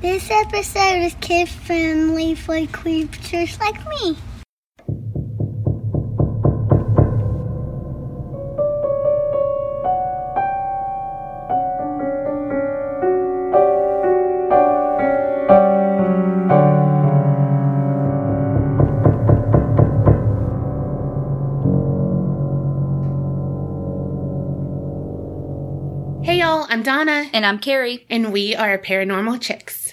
This episode is kid friendly for creatures like me. Hey y'all, I'm Donna, And I'm Carrie. and we are Paranormal Chicks.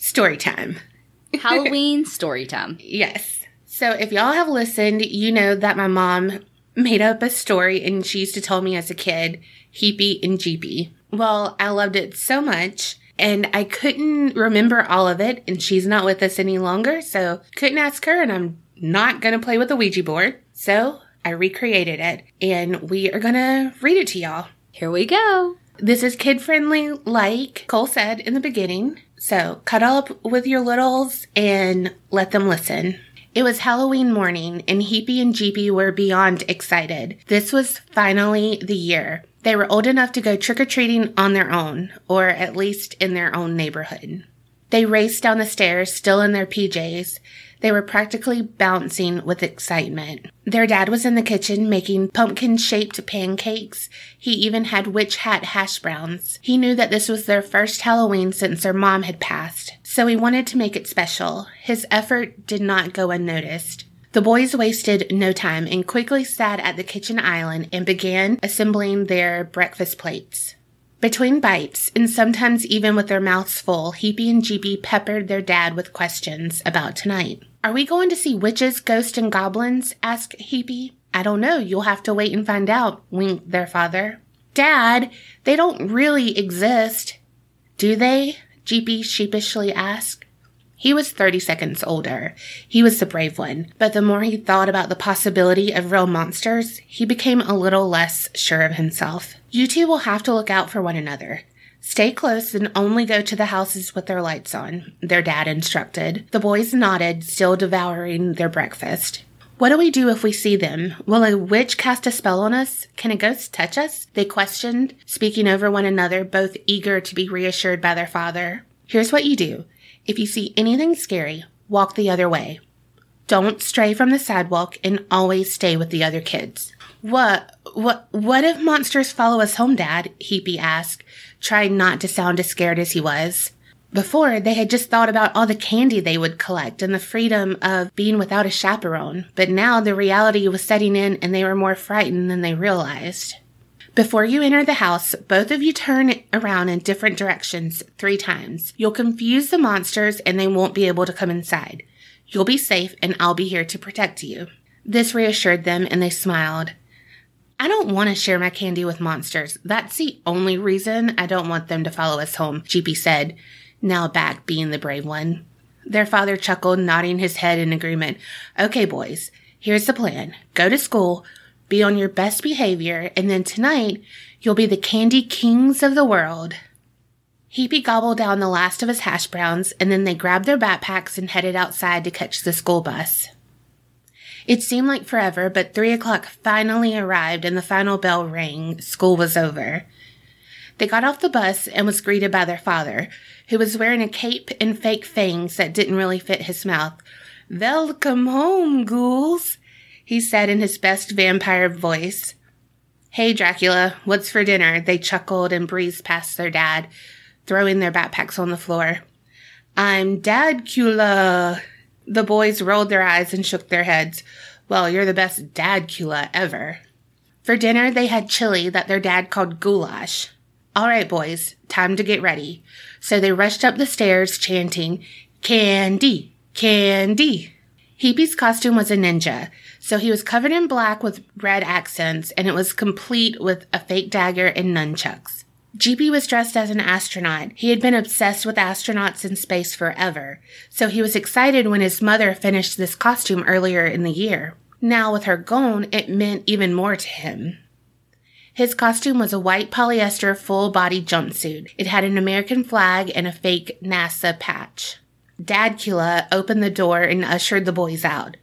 Story time. Halloween story time. Yes. So if y'all have listened, you know that my mom made up a story and she used to tell me as a kid, Heepie and Jeepie. Well, I loved it so much and I couldn't remember all of it and she's not with us any longer, so couldn't ask her and I'm not going to play with the Ouija board. So I recreated it and we are going to read it to y'all. Here we go. This is kid friendly, like Cole said in the beginning. So cuddle up with your littles and let them listen. It was Halloween morning, and Heepie and Jeepie were beyond excited. This was finally the year. They were old enough to go trick or treating on their own, or at least in their own neighborhood. They raced down the stairs, still in their PJs. They were practically bouncing with excitement. Their dad was in the kitchen making pumpkin shaped pancakes. He even had witch hat hash browns. He knew that this was their first Halloween since their mom had passed, so he wanted to make it special. His effort did not go unnoticed. The boys wasted no time and quickly sat at the kitchen island and began assembling their breakfast plates. Between bites, and sometimes even with their mouths full, Heepie and Jeepie peppered their dad with questions about tonight. Are we going to see witches, ghosts, and goblins? asked Heepie. I don't know. You'll have to wait and find out, winked their father. Dad, they don't really exist. Do they? Jeepie sheepishly asked. He was 30 seconds older. He was the brave one. But the more he thought about the possibility of real monsters, he became a little less sure of himself. You two will have to look out for one another. Stay close and only go to the houses with their lights on, their dad instructed. The boys nodded, still devouring their breakfast. What do we do if we see them? Will a witch cast a spell on us? Can a ghost touch us? They questioned, speaking over one another, both eager to be reassured by their father. Here's what you do. If you see anything scary, walk the other way. Don't stray from the sidewalk and always stay with the other kids. What, what, what if monsters follow us home, Dad? Heepie asked, trying not to sound as scared as he was. Before, they had just thought about all the candy they would collect and the freedom of being without a chaperone, but now the reality was setting in and they were more frightened than they realized. Before you enter the house, both of you turn around in different directions three times. You'll confuse the monsters and they won't be able to come inside. You'll be safe and I'll be here to protect you. This reassured them and they smiled. I don't want to share my candy with monsters. That's the only reason I don't want them to follow us home, Jeepie said, now back being the brave one. Their father chuckled, nodding his head in agreement. Okay, boys, here's the plan. Go to school, be on your best behavior, and then tonight you'll be the candy kings of the world. Heepie gobbled down the last of his hash browns, and then they grabbed their backpacks and headed outside to catch the school bus. It seemed like forever, but three o'clock finally arrived and the final bell rang. School was over. They got off the bus and was greeted by their father, who was wearing a cape and fake fangs that didn't really fit his mouth. Welcome home, ghouls, he said in his best vampire voice. Hey, Dracula, what's for dinner? They chuckled and breezed past their dad, throwing their backpacks on the floor. I'm Dadcula. The boys rolled their eyes and shook their heads. Well, you're the best Dadcula ever. For dinner, they had chili that their dad called goulash. All right, boys, time to get ready. So they rushed up the stairs chanting, Candy, candy. Heepie's costume was a ninja, so he was covered in black with red accents, and it was complete with a fake dagger and nunchucks. Jeepie was dressed as an astronaut. He had been obsessed with astronauts in space forever, so he was excited when his mother finished this costume earlier in the year. Now, with her gone, it meant even more to him. His costume was a white polyester full body jumpsuit. It had an American flag and a fake NASA patch. Dad Dadcula opened the door and ushered the boys out.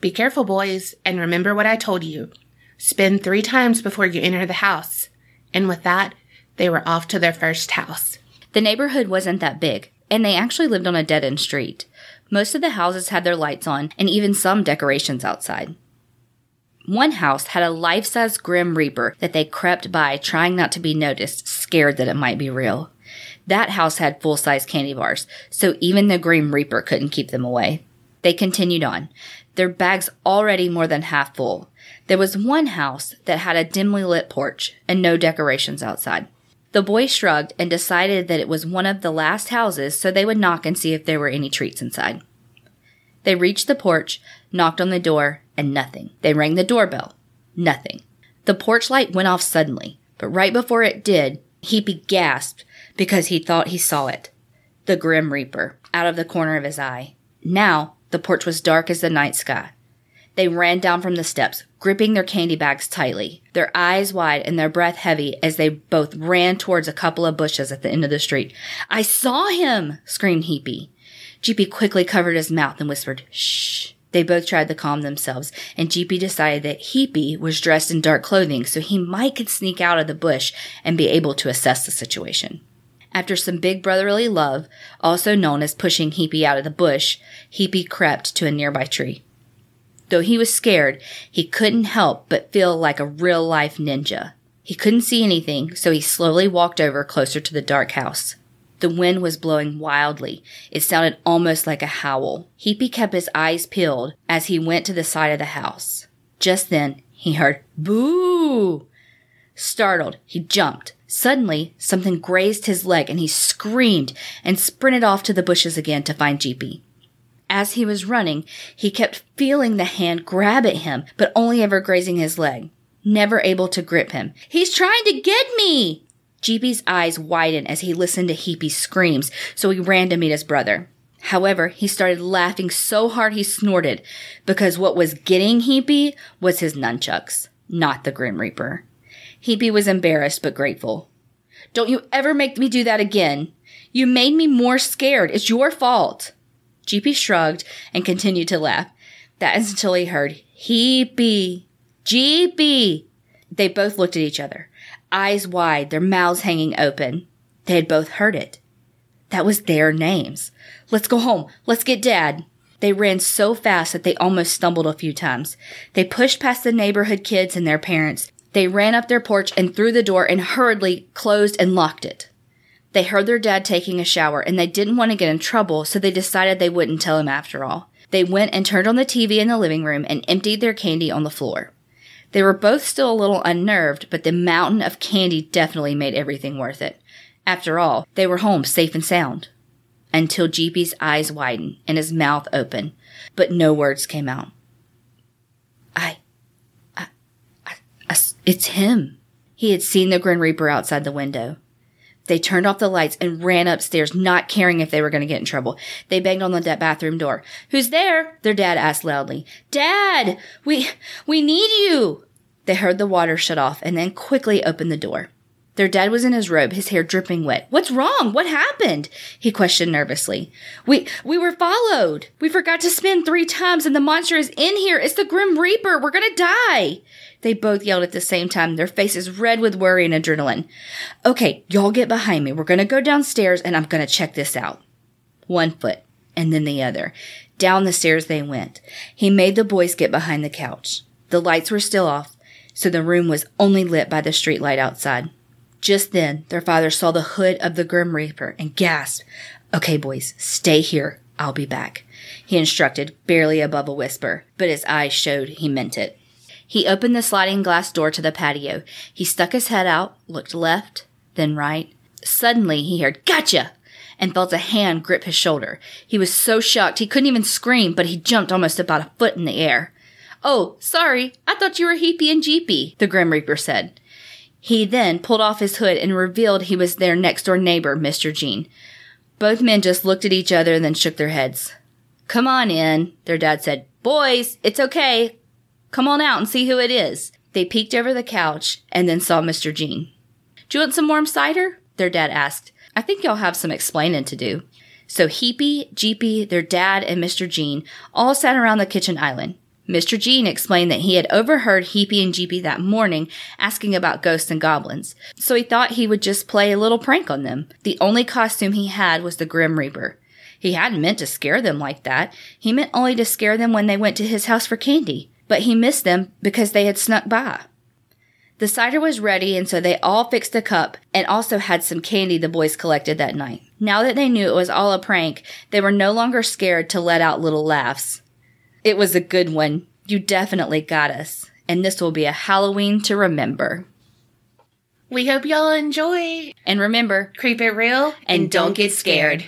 Be careful, boys, and remember what I told you. Spin three times before you enter the house. And with that, they were off to their first house. The neighborhood wasn't that big. and they actually lived on a dead end street. Most of the houses had their lights on and even some decorations outside. One house had a life size Grim Reaper that they crept by, trying not to be noticed, scared that it might be real. That house had full size candy bars, so even the Grim Reaper couldn't keep them away. They continued on, their bags already more than half full. There was one house that had a dimly lit porch and no decorations outside. The boy shrugged and decided that it was one of the last houses, so they would knock and see if there were any treats inside. They reached the porch, knocked on the door, and nothing. They rang the doorbell. Nothing. The porch light went off suddenly, but right before it did, Heepie gasped because he thought he saw it. The Grim Reaper, out of the corner of his eye. Now, the porch was dark as the night sky. They ran down from the steps, gripping their candy bags tightly, their eyes wide and their breath heavy as they both ran towards a couple of bushes at the end of the street. I saw him! screamed Heepie. Jeepie quickly covered his mouth and whispered, Shh. They both tried to calm themselves, and Jeepie decided that Heepie was dressed in dark clothing, so he might could sneak out of the bush and be able to assess the situation. After some big brotherly love, also known as pushing Heepie out of the bush, Heepie crept to a nearby tree. Though he was scared, he couldn't help but feel like a real life ninja. He couldn't see anything, so he slowly walked over closer to the dark house. The wind was blowing wildly. It sounded almost like a howl. Heepie kept his eyes peeled as he went to the side of the house. Just then, he heard boo! Startled, he jumped. Suddenly, something grazed his leg and he screamed and sprinted off to the bushes again to find Jeepie. As he was running, he kept feeling the hand grab at him, but only ever grazing his leg, never able to grip him. He's trying to get me! Jeepie's eyes widened as he listened to Heepie's screams, so he ran to meet his brother. However, he started laughing so hard he snorted, because what was getting Heepie was his nunchucks, not the Grim Reaper. Heepie was embarrassed but grateful. Don't you ever make me do that again. You made me more scared. It's your fault. Jeepie shrugged and continued to laugh. That is until he heard, Heepie, Jeepie. They both looked at each other, eyes wide, their mouths hanging open. They had both heard it. That was their names. Let's go home. Let's get dad. They ran so fast that they almost stumbled a few times. They pushed past the neighborhood kids and their parents. They ran up their porch and through the door and hurriedly closed and locked it. They heard their dad taking a shower and they didn't want to get in trouble, so they decided they wouldn't tell him after all. They went and turned on the TV in the living room and emptied their candy on the floor. They were both still a little unnerved, but the mountain of candy definitely made everything worth it. After all, they were home safe and sound. Until Jeepie's eyes widened and his mouth opened, but no words came out. I, I, I, I it's him. He had seen the Grim Reaper outside the window. They turned off the lights and ran upstairs, not caring if they were going to get in trouble. They banged on the bathroom door. Who's there? Their dad asked loudly. Dad! We, we need you! They heard the water shut off and then quickly opened the door. Their dad was in his robe, his hair dripping wet. What's wrong? What happened? He questioned nervously. We, we were followed. We forgot to spin three times and the monster is in here. It's the Grim Reaper. We're gonna die. They both yelled at the same time, their faces red with worry and adrenaline. Okay, y'all get behind me. We're gonna go downstairs and I'm gonna check this out. One foot, and then the other. Down the stairs they went. He made the boys get behind the couch. The lights were still off, so the room was only lit by the street light outside. Just then, their father saw the hood of the Grim Reaper and gasped, Okay, boys, stay here. I'll be back. He instructed, barely above a whisper, but his eyes showed he meant it. He opened the sliding glass door to the patio. He stuck his head out, looked left, then right. Suddenly he heard, Gotcha! and felt a hand grip his shoulder. He was so shocked he couldn't even scream, but he jumped almost about a foot in the air. Oh, sorry. I thought you were Heepie and Jeepie, the Grim Reaper said. He then pulled off his hood and revealed he was their next door neighbor, Mr. Jean. Both men just looked at each other and then shook their heads. Come on in, their dad said. Boys, it's okay. Come on out and see who it is. They peeked over the couch and then saw Mr. Jean. Do you want some warm cider? Their dad asked. I think you'll have some explaining to do. So Heepie, Jeepie, their dad, and Mr. Jean all sat around the kitchen island. Mr. Jean explained that he had overheard Heepie and Jeepie that morning asking about ghosts and goblins, so he thought he would just play a little prank on them. The only costume he had was the Grim Reaper. He hadn't meant to scare them like that. He meant only to scare them when they went to his house for candy. But he missed them because they had snuck by. The cider was ready, and so they all fixed a cup and also had some candy the boys collected that night. Now that they knew it was all a prank, they were no longer scared to let out little laughs. It was a good one. You definitely got us. And this will be a Halloween to remember. We hope y'all enjoy. And remember, Creep it real and don't get scared.